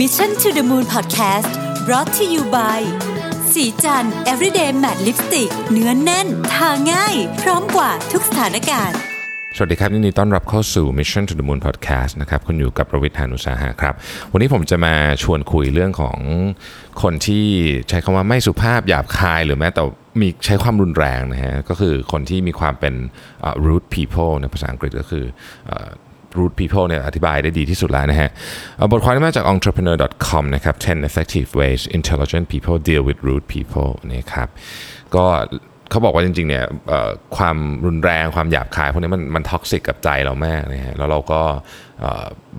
Mission to the Moon Podcast brought to you by สีจัน everyday matte lipstick เนื้อนแน่น ทาง่าย พร้อมกว่าทุกสถานการณ์สวัสดีครับยินดีต้อนรับเข้าสู่ Mission to the Moon Podcast นะครับคุณอยู่กับประวิทยานุสาหะครับ วันนี้ผมจะมาชวนคุยเรื่องของคนที่ใช้คำว่าไม่สุภาพหยาบคายหรือแม้แต่มีใช้ความรุนแรงนะฮะก็คือคนที่มีความเป็น rude people ในภาษาอังกฤษก็คือ rude people เนี่ยอธิบายได้ดีที่สุดแล้วนะฮะเอ่อบทความที่มาจาก entrepreneur.com นะครับ 10 effective ways intelligent people deal with rude people นะครับก็เขาบอกว่าจริงๆเนี่ยความรุนแรงความหยาบคายพวกนี้มันมัน toxic กับใจเรามากนะฮะแล้วเราก็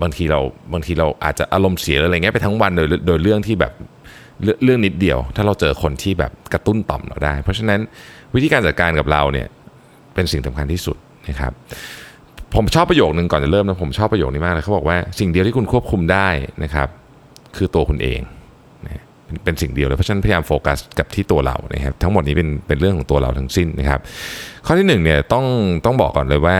บางทีเราบางทีเราอาจจะอารมณ์เสียอะไรเงี้ยไปทั้งวันโดยโดยเรื่องที่แบบเรื่องเรื่องนิดเดียว ถ้าเราเจอคนที่แบบกระตุ้นต่อมเราได้ เพราะฉะนั้นวิธีการจัดการกับเราเนี่ยเป็นสิ่งสำคัญที่สุดนะครับ ผมชอบประโยคนึงก่อนจะเริ่มนะผมชอบประโยคนี้มากเลยเขาบอกว่าสิ่งเดียวที่คุณควบคุมได้นะครับคือตัวคุณเองเป็นสิ่งเดียวเลยเพราะฉะนั้นพยายามโฟกัสกับที่ตัวเรานะครับทั้งหมดนี้เป็นเป็นเรื่องของตัวเราทั้งสิ้นนะครับ ข้อที่หนึ่งเนี่ยต้องต้องบอกก่อนเลยว่า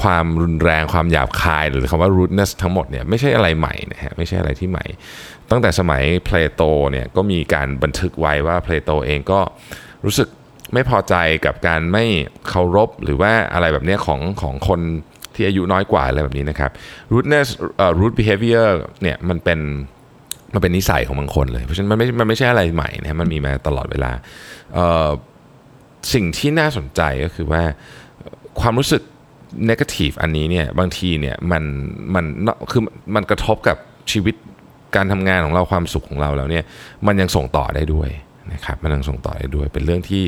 ความรุนแรงความหยาบคาย หรือคำว่า rudeness ทั้งหมดเนี่ยไม่ใช่อะไรใหม่นะฮะไม่ใช่อะไรที่ใหม่ ตั้งแต่สมัยเพลโตเนี่ยก็มีการบันทึกไว้ว่าเพลโตเองก็รู้สึก ไม่พอใจกับการไม่เคารพหรือว่าอะไรแบบนี้ของของคนที่อายุน้อยกว่าอะไรแบบนี้นะครับ rudeness เอ่อ rude behavior เนี่ยมันเป็นมันเป็นนิสัยของบางคนเลย เพราะฉะนั้นมันไม่มันไม่ใช่อะไรใหม่นะมันมีมาตลอดเวลาสิ่งที่น่าสนใจก็คือว่าความรู้สึก negative อันนี้เนี่ยบางทีเนี่ยมันมันคือมันกระทบกับชีวิตการทำงานของเราความสุขของเราแล้วเนี่ยมันยังส่งต่อได้ด้วย นะครับมันยังส่งต่อได้ด้วยเป็นเรื่องที่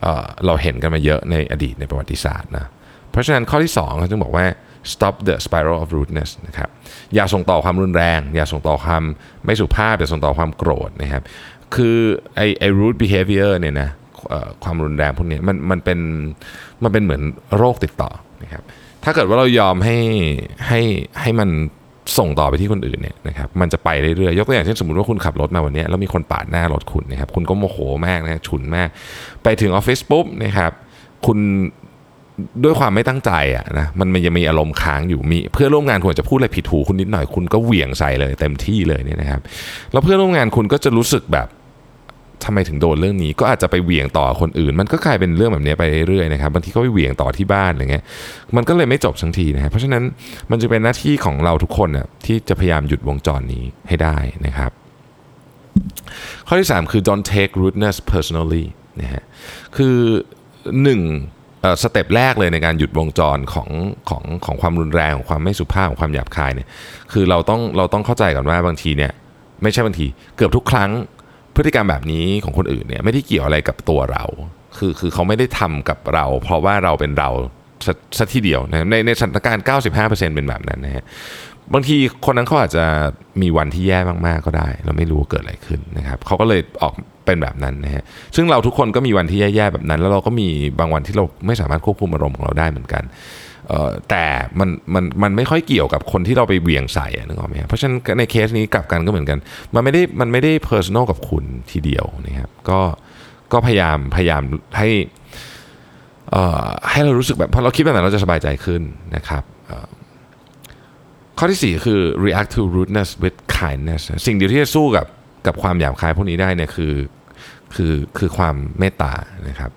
เเราเห็นกันมาเยอะในอดีตในประวัติศาสตร์นะเพราะฉะนั้นข้อที่2เขาจึงบอกว่า stop the spiral of rudeness นะครับอย่าส่งต่อความรุนแรง อย่าส่งต่อความไม่สุภาพ อย่าส่งต่อความโกรธนะครับคือไอไอ rude behavior เนี่ยนะความรุนแรงพวกนี้มันมันเป็นมันเป็นเหมือนโรคติดต่อนะครับถ้าเกิดว่าเรายอมให้ให้ให้มัน ส่งต่อไปที่คนอื่นเนี่ยนะครับมันจะไปเรื่อยๆยกตัวอย่างเช่นสมมติว่าคุณขับรถมาวันนี้แล้วมีคนปาดหน้ารถคุณนะครับคุณก็โมโหมากนะฉุนมาก ไปถึงออฟฟิศปุ๊บนะครับคุณด้วยความไม่ตั้งใจอะนะมันมันยังมีอารมณ์ค้างอยู่มีเพื่อนร่วมงานควรจะพูดอะไรผิดหูคุณนิดหน่อยคุณก็เหวี่ยงใส่เลยเต็มที่เลยเนี่ยนะครับแล้วเพื่อนร่วมงานคุณก็จะรู้สึกแบบ ทำไมถึงโดนเรื่องนี้ก็อาจจะไปเหวี่ยงต่อคนอื่น มันก็กลายเป็นเรื่องแบบนี้ไปเรื่อยๆนะครับบางทีก็ไปเหวี่ยงต่อที่บ้านอะไรเงี้ยมันก็เลยไม่จบสักทีนะครับเพราะฉะนั้นมันจะเป็นหน้าที่ของเราทุกคนน่ะที่จะพยายามหยุดวงจรนี้ให้ได้นะครับ ข้อที่ 3 คือ don't take rudeness personally นะฮะคือหนึ่งเอ่อสเต็ปแรกเลยในการหยุดวงจรของของของความรุนแรงของความไม่สุภาพของความหยาบคายเนี่ยคือเราต้องเราต้องเข้าใจก่อนว่าบางทีเนี่ยไม่ใช่บางทีเกือบทุกครั้ง พฤติกรรมแบบนี้ของคนอื่นเนี่ยไม่ได้เกี่ยวอะไรกับตัวเรา คือคือเขาไม่ได้ทำกับเรา เพราะว่าเราเป็นเราซะซะทีเดียวนะในในสถานการณ์ 95%เป็นแบบนั้นนะฮะบางทีคนนั้นเขาอาจจะมีวันที่แย่มากๆก็ได้ เราไม่รู้เกิดอะไรขึ้นนะครับเขาก็เลยออกเป็นแบบนั้นนะฮะซึ่งเราทุกคนก็มีวันที่แย่ๆแบบนั้น แล้วเราก็มีบางวันที่เราไม่สามารถควบคุมอารมณ์ของเราได้เหมือนกัน แต่มันมันมันไม่ค่อยเกี่ยวกับคนที่เราไปเหวี่ยงใส่อะนึกออกไหมเพราะฉะนั้นในเคสนี้กลับกันก็เหมือนกัน มันไม่ได้มันไม่ได้ personal กับคุณทีเดียวนะครับก็ก็พยายามพยายามให้อ่อให้เรารู้สึกแบบพอเราคิดแบบนั้นเราจะสบายใจขึ้นนะครับข้อที่ 4 คือ react to rudeness with kindness สิ่งเดียวที่จะสู้กับกับความหยาบคายพวกนี้ได้เนี่ยคือคือคือความเมตตานะครับ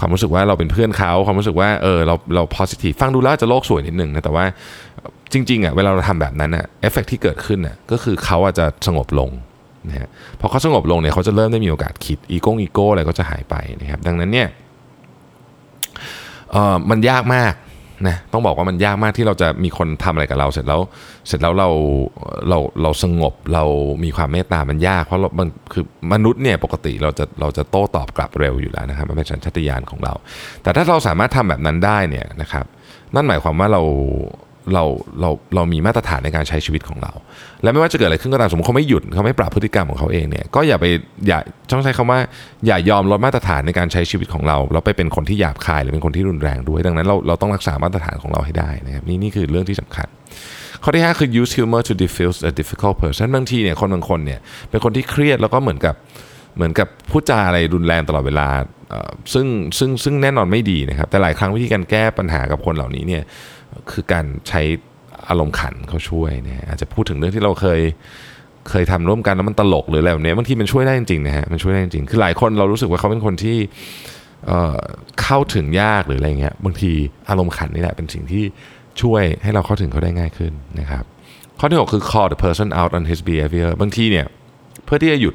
ความรู้สึกว่าเราเป็นเพื่อนเขาความรู้สึกว่าเออเราเรา positive ฟังดูแล้วจจะโลกสวยนิดนึงนะแต่ว่าจริงๆอะเวลาเราทำแบบนั้นอะเอฟเฟกที่เกิดขึ้นอะก็คือเขาอาจจะสงบลงนะฮะพอเขาสงบลงเนี่ยเขาจะเริ่มได้มีโอกาสคิดอีโก้อีโก้อะไรก็จะหายไปนะครับดังนั้นเนี่ยเออมันยากมาก นะต้องบอกว่ามันยากมากที่เราจะมีคนทำอะไรกับเรา เสร็จแล้วเสร็จแล้วเราเราเราสงบเรามีความเมตตามันยาก เพราะเรามันคือมนุษย์เนี่ยปกติเราจะเราจะโต้ตอบกลับเร็วอยู่แล้วนะครับมันเป็นสัญชาตญาณของเรา แต่ถ้าเราสามารถทำแบบนั้นได้เนี่ยนะครับนั่นหมายความว่าเรา เราเราเรามีมาตรฐานในการใช้ชีวิตของเรา และไม่ว่าจะเกิดอะไรขึ้นก็ตามสมมติเขาไม่หยุดเขาไม่ปรับพฤติกรรมของเขาเองเนี่ยก็อย่าไปอย่าต้องใช้คำว่า อย่ายอมลดมาตรฐานในการใช้ชีวิตของเรา เราไปเป็นคนที่หยาบคายหรือเป็นคนที่รุนแรงด้วย ดังนั้นเราเราต้องรักษามาตรฐานของเราให้ได้นะครับนี่นี่คือเรื่องที่สำคัญ ข้อที่ 5 คือ use humor to diffuse a difficult person บางทีเนี่ยคนบางคนเนี่ยเป็นคนที่เครียดแล้วก็เหมือนกับเหมือนกับพูดจาอะไรรุนแรงตลอดเวลาซึ่งซึ่งซึ่งแน่นอนไม่ดีนะครับแต่หลายครั้งวิธีการแก้ปัญหากับคนเหล่านี้เนี่ย คือการใช้อารมณ์ขันเขาช่วยนะอาจจะพูดถึงเรื่องที่เราเคยเคยทำร่วมกันแล้วมันตลกหรืออะไรแบบนี้บางทีมันช่วยได้จริงๆนะฮะมันช่วยได้จริงๆคือหลายคนเรารู้สึกว่าเขาเป็นคนที่เเข้าถึงยากหรืออะไรเงี้ยบางทีอารมณ์ขันนี่แหละเป็นสิ่งที่ช่วยให้เราเข้าถึงเขาได้ง่ายขึ้นนะครับข้อที่ 6 คือ call the person out on his behavior บางทีเนี่ยเพื่อที่จะหยุด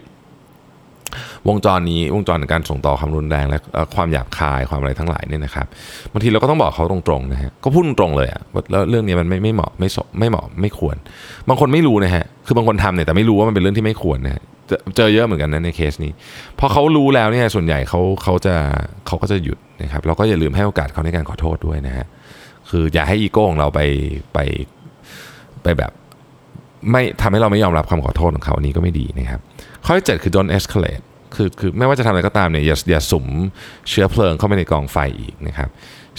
วงจรนี้วงจรการส่งต่อความรุนแรงและความหยาบคายความอะไรทั้งหลายเนี่ยนะครับบางทีเราก็ต้องบอกเขาตรงๆนะฮะก็พูดตรงๆเลยอะว่าแล้วเรื่องนี้มันไม่ไม่เหมาะไม่สมไม่เหมาะไม่ควร บางคนไม่รู้นะฮะคือบางคนทำเนี่ยแต่ไม่รู้ว่ามันเป็นเรื่องที่ไม่ควรนะฮะเจอเยอะเหมือนกันนะในเคสนี้พอเขารู้แล้วเนี่ยส่วนใหญ่เขาเขาจะเขาก็จะหยุดนะครับแล้วก็อย่าลืมให้โอกาสเขาในการขอโทษด้วยนะฮะคืออย่าให้อีโก้ของเราไปไปไปแบบ ไม่ทำให้เราไม่ยอมรับคำขอโทษของเขาอันนี้ก็ไม่ดีนะครับ ข้อที่เจ็ดคือ don't escalate คือคือไม่ว่าจะทำอะไรก็ตามเนี่ยอย่าอย่าสุมเชื้อเพลิงเข้าไปในกองไฟอีกนะครับ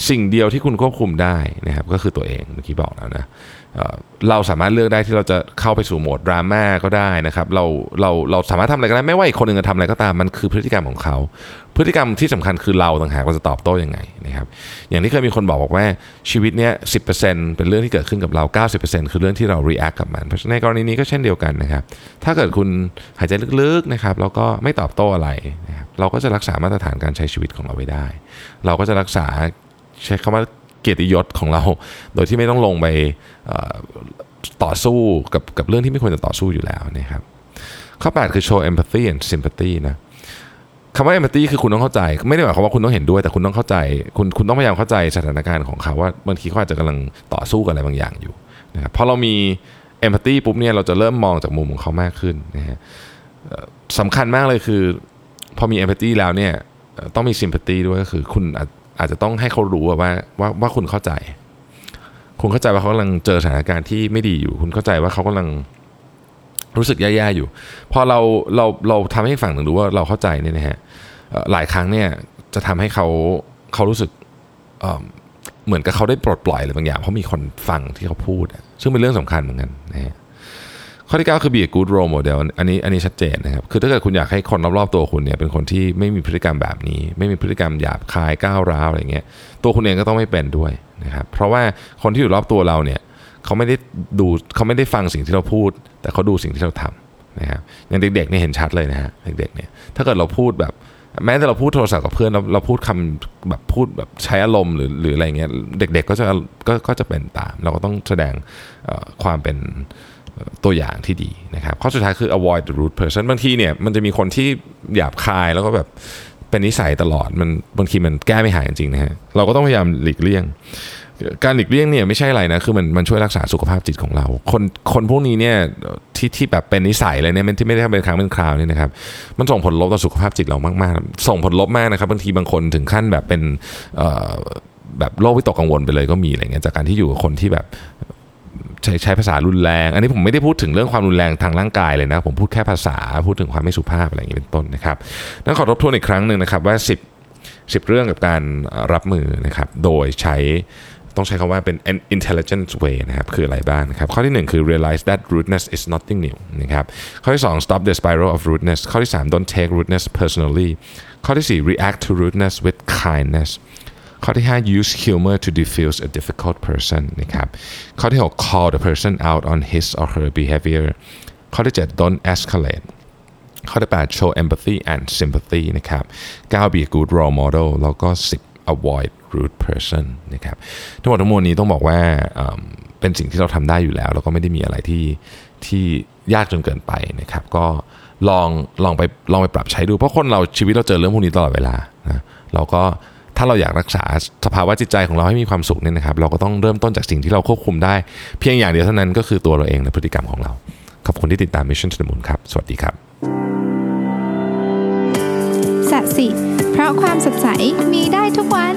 สิ่งเดียวที่คุณควบคุมได้นะครับก็คือตัวเองเมื่อกี้บอกแล้วนะเราสามารถเลือกได้ที่เราจะเข้าไปสู่โหมดดราม่าก็ได้นะครับเราเราเราสามารถทำอะไรก็ได้ไม่ว่าอีกคนหนึ่งจะทำอะไรก็ตามมันคือพฤติกรรมของเขา พฤติกรรมที่สำคัญคือเราต่างหากเราจะตอบโต้ยังไงนะครับอย่างที่เคยมีคนบอกบอกว่าชีวิตเนี้ยสิเป็นเรื่องที่เกิดขึ้นกับเรา 90%คือเรื่องที่เรา react กับมันเพราะฉะนั้นในกรณีนี้ก็เช่นเดียวกันนะครับถ้าเกิดคุณหายใจลึกๆนะครับแล้วก็ไม่ตอบโต้อะไรนะครับเราก็จะรักษามาตรฐานการใช้ชีวิตของเราไว้ได้ เราก็จะรักษา ใช้คำว่าเกียรติยศของเรา โดยที่ไม่ต้องลงไปต่อสู้กับกับเรื่องที่ไม่ควรจะต่อสู้อยู่แล้วนะครับข้อ 8 คือ show empathy and sympathy นะคำว่า empathy คือคุณต้องเข้าใจ ไม่ได้หมายความว่าคุณต้องเห็นด้วย แต่คุณต้องเข้าใจ คุณคุณต้องพยายามเข้าใจสถานการณ์ของเขาว่าบางทีเขาอาจจะกำลังต่อสู้กับอะไรบางอย่างอยู่นะครับพอเรามี empathy ปุ๊บเนี่ยเราจะเริ่มมองจากมุมของเขามากขึ้นนะฮะสำคัญมากเลยคือ พอมี empathy แล้วเนี่ยต้องมี sympathy ด้วยก็คือคุณ อาจจะต้องให้เขารู้ว่าว่าว่าคุณเข้าใจ คุณเข้าใจว่าเขากำลังเจอสถานการณ์ที่ไม่ดีอยู่ คุณเข้าใจว่าเขากำลังรู้สึกแย่ๆอยู่ พอเราเราเราทำให้ฝั่งหนึ่งรู้ว่าเราเข้าใจเนี่ยนะฮะหลายครั้งเนี่ยจะทำให้เขาเขารู้สึกเเหมือนกับเขาได้ปลดปล่อยอะไรบางอย่างเพราะมีคนฟังที่เขาพูด ซึ่งเป็นเรื่องสำคัญเหมือนกันนะฮะ ข้อที่ 9 คือ be a good role model อันนี้อันนี้ชัดเจนนะครับ คือถ้าเกิดคุณอยากให้คนรอบๆตัวคุณเนี่ยเป็นคนที่ไม่มีพฤติกรรมแบบนี้ ไม่มีพฤติกรรมหยาบคายก้าวร้าวอะไรเงี้ยตัวคุณเองก็ต้องไม่เป็นด้วยนะครับเพราะว่าคนที่อยู่รอบตัวเราเนี่ยเขาไม่ได้ดูเขาไม่ได้ฟังสิ่งที่เราพูด แต่เขาดูสิ่งที่เราทำนะครับอย่างเด็กๆเนี่ยเห็นชัดเลยนะฮะเด็กๆเนี่ยถ้าเกิดเราพูดแบบแม้แต่เราพูดโทรศัพท์กับเพื่อนเราเราพูดคำแบบพูดแบบใช้อารมณ์หรือหรืออะไรเงี้ยเด็กๆก็จะก็ก็จะเป็นตาม เราก็ต้องแสดงความเป็น ตัวอย่างที่ดีนะครับข้อสุดท้ายคือ avoid the rude person บางทีเนี่ยมันจะมีคนที่หยาบคายแล้วก็แบบเป็นนิสัยตลอดมันบางทีมันแก้ไม่หายจริงๆนะฮะเราก็ต้องพยายามหลีกเลี่ยง การหลีกเลี่ยงเนี่ยไม่ใช่อะไรนะคือมันมันช่วยรักษาสุขภาพจิตของเรา คนคนพวกนี้เนี่ยที่ที่แบบเป็นนิสัยอะไรเนี่ยมันที่ไม่ได้เป็นครั้งเป็นคราวเนี่ยนะครับมันส่งผลลบต่อสุขภาพจิตเรามากๆ ส่งผลลบมากนะครับบางทีบางคนถึงขั้นแบบเป็นแบบโรควิตกกังวลไปเลยก็มีอะไรเงี้ยจากการที่อยู่กับคนที่แบบ ใช้ใช้ภาษารุนแรง อันนี้ผมไม่ได้พูดถึงเรื่องความรุนแรงทางร่างกายเลยนะ ผมพูดแค่ภาษาพูดถึงความไม่สุภาพอะไรอย่างนี้เป็นต้นนะครับนั้นขอทบทวนอีกครั้งหนึ่งนะครับว่า 10 10 เรื่องกับการรับมือนะครับโดยใช้ต้องใช้คำว่าเป็น an intelligent way นะครับ คืออะไรบ้างนะครับ ข้อที่ 1 คือ realize that rudeness is nothing new นะครับ ข้อที่ 2 stop the spiral of rudeness ข้อที่ 3 don't take rudeness personally ข้อที่ 4 react to rudeness with kindness ข้อที่ 5 use humor to diffuse a difficult person นะครับข้อที่ 6 call the person out on his or her behavior ข้อที่ 7 don't escalate ข้อที่ 8 show empathy and sympathy นะครับ9 be a good role model แล้วก็ 10 avoid rude person นะครับทั้งหมดทั้งมวลนี้ต้องบอกว่าเอิ่มเป็นสิ่งที่เราทำได้อยู่แล้ว แล้วก็ไม่ได้มีอะไรที่ที่ยากจนเกินไปนะครับ ก็ลองลองไปลองไปปรับใช้ดู เพราะคนเราชีวิตเราเจอเรื่องพวกนี้ตลอดเวลานะเราก็ ถ้าเราอยากรักษาสภาวะจิตใจของเราให้มีความสุขเนี่ยนะครับเราก็ต้องเริ่มต้นจากสิ่งที่เราควบคุมได้ เพียงอย่างเดียวเท่านั้นก็คือตัวเราเองและพฤติกรรมของเรา ขอบคุณที่ติดตาม Mission to the Moon ครับ สวัสดีครับสัสิเพราะความสดใสมีได้ทุกวัน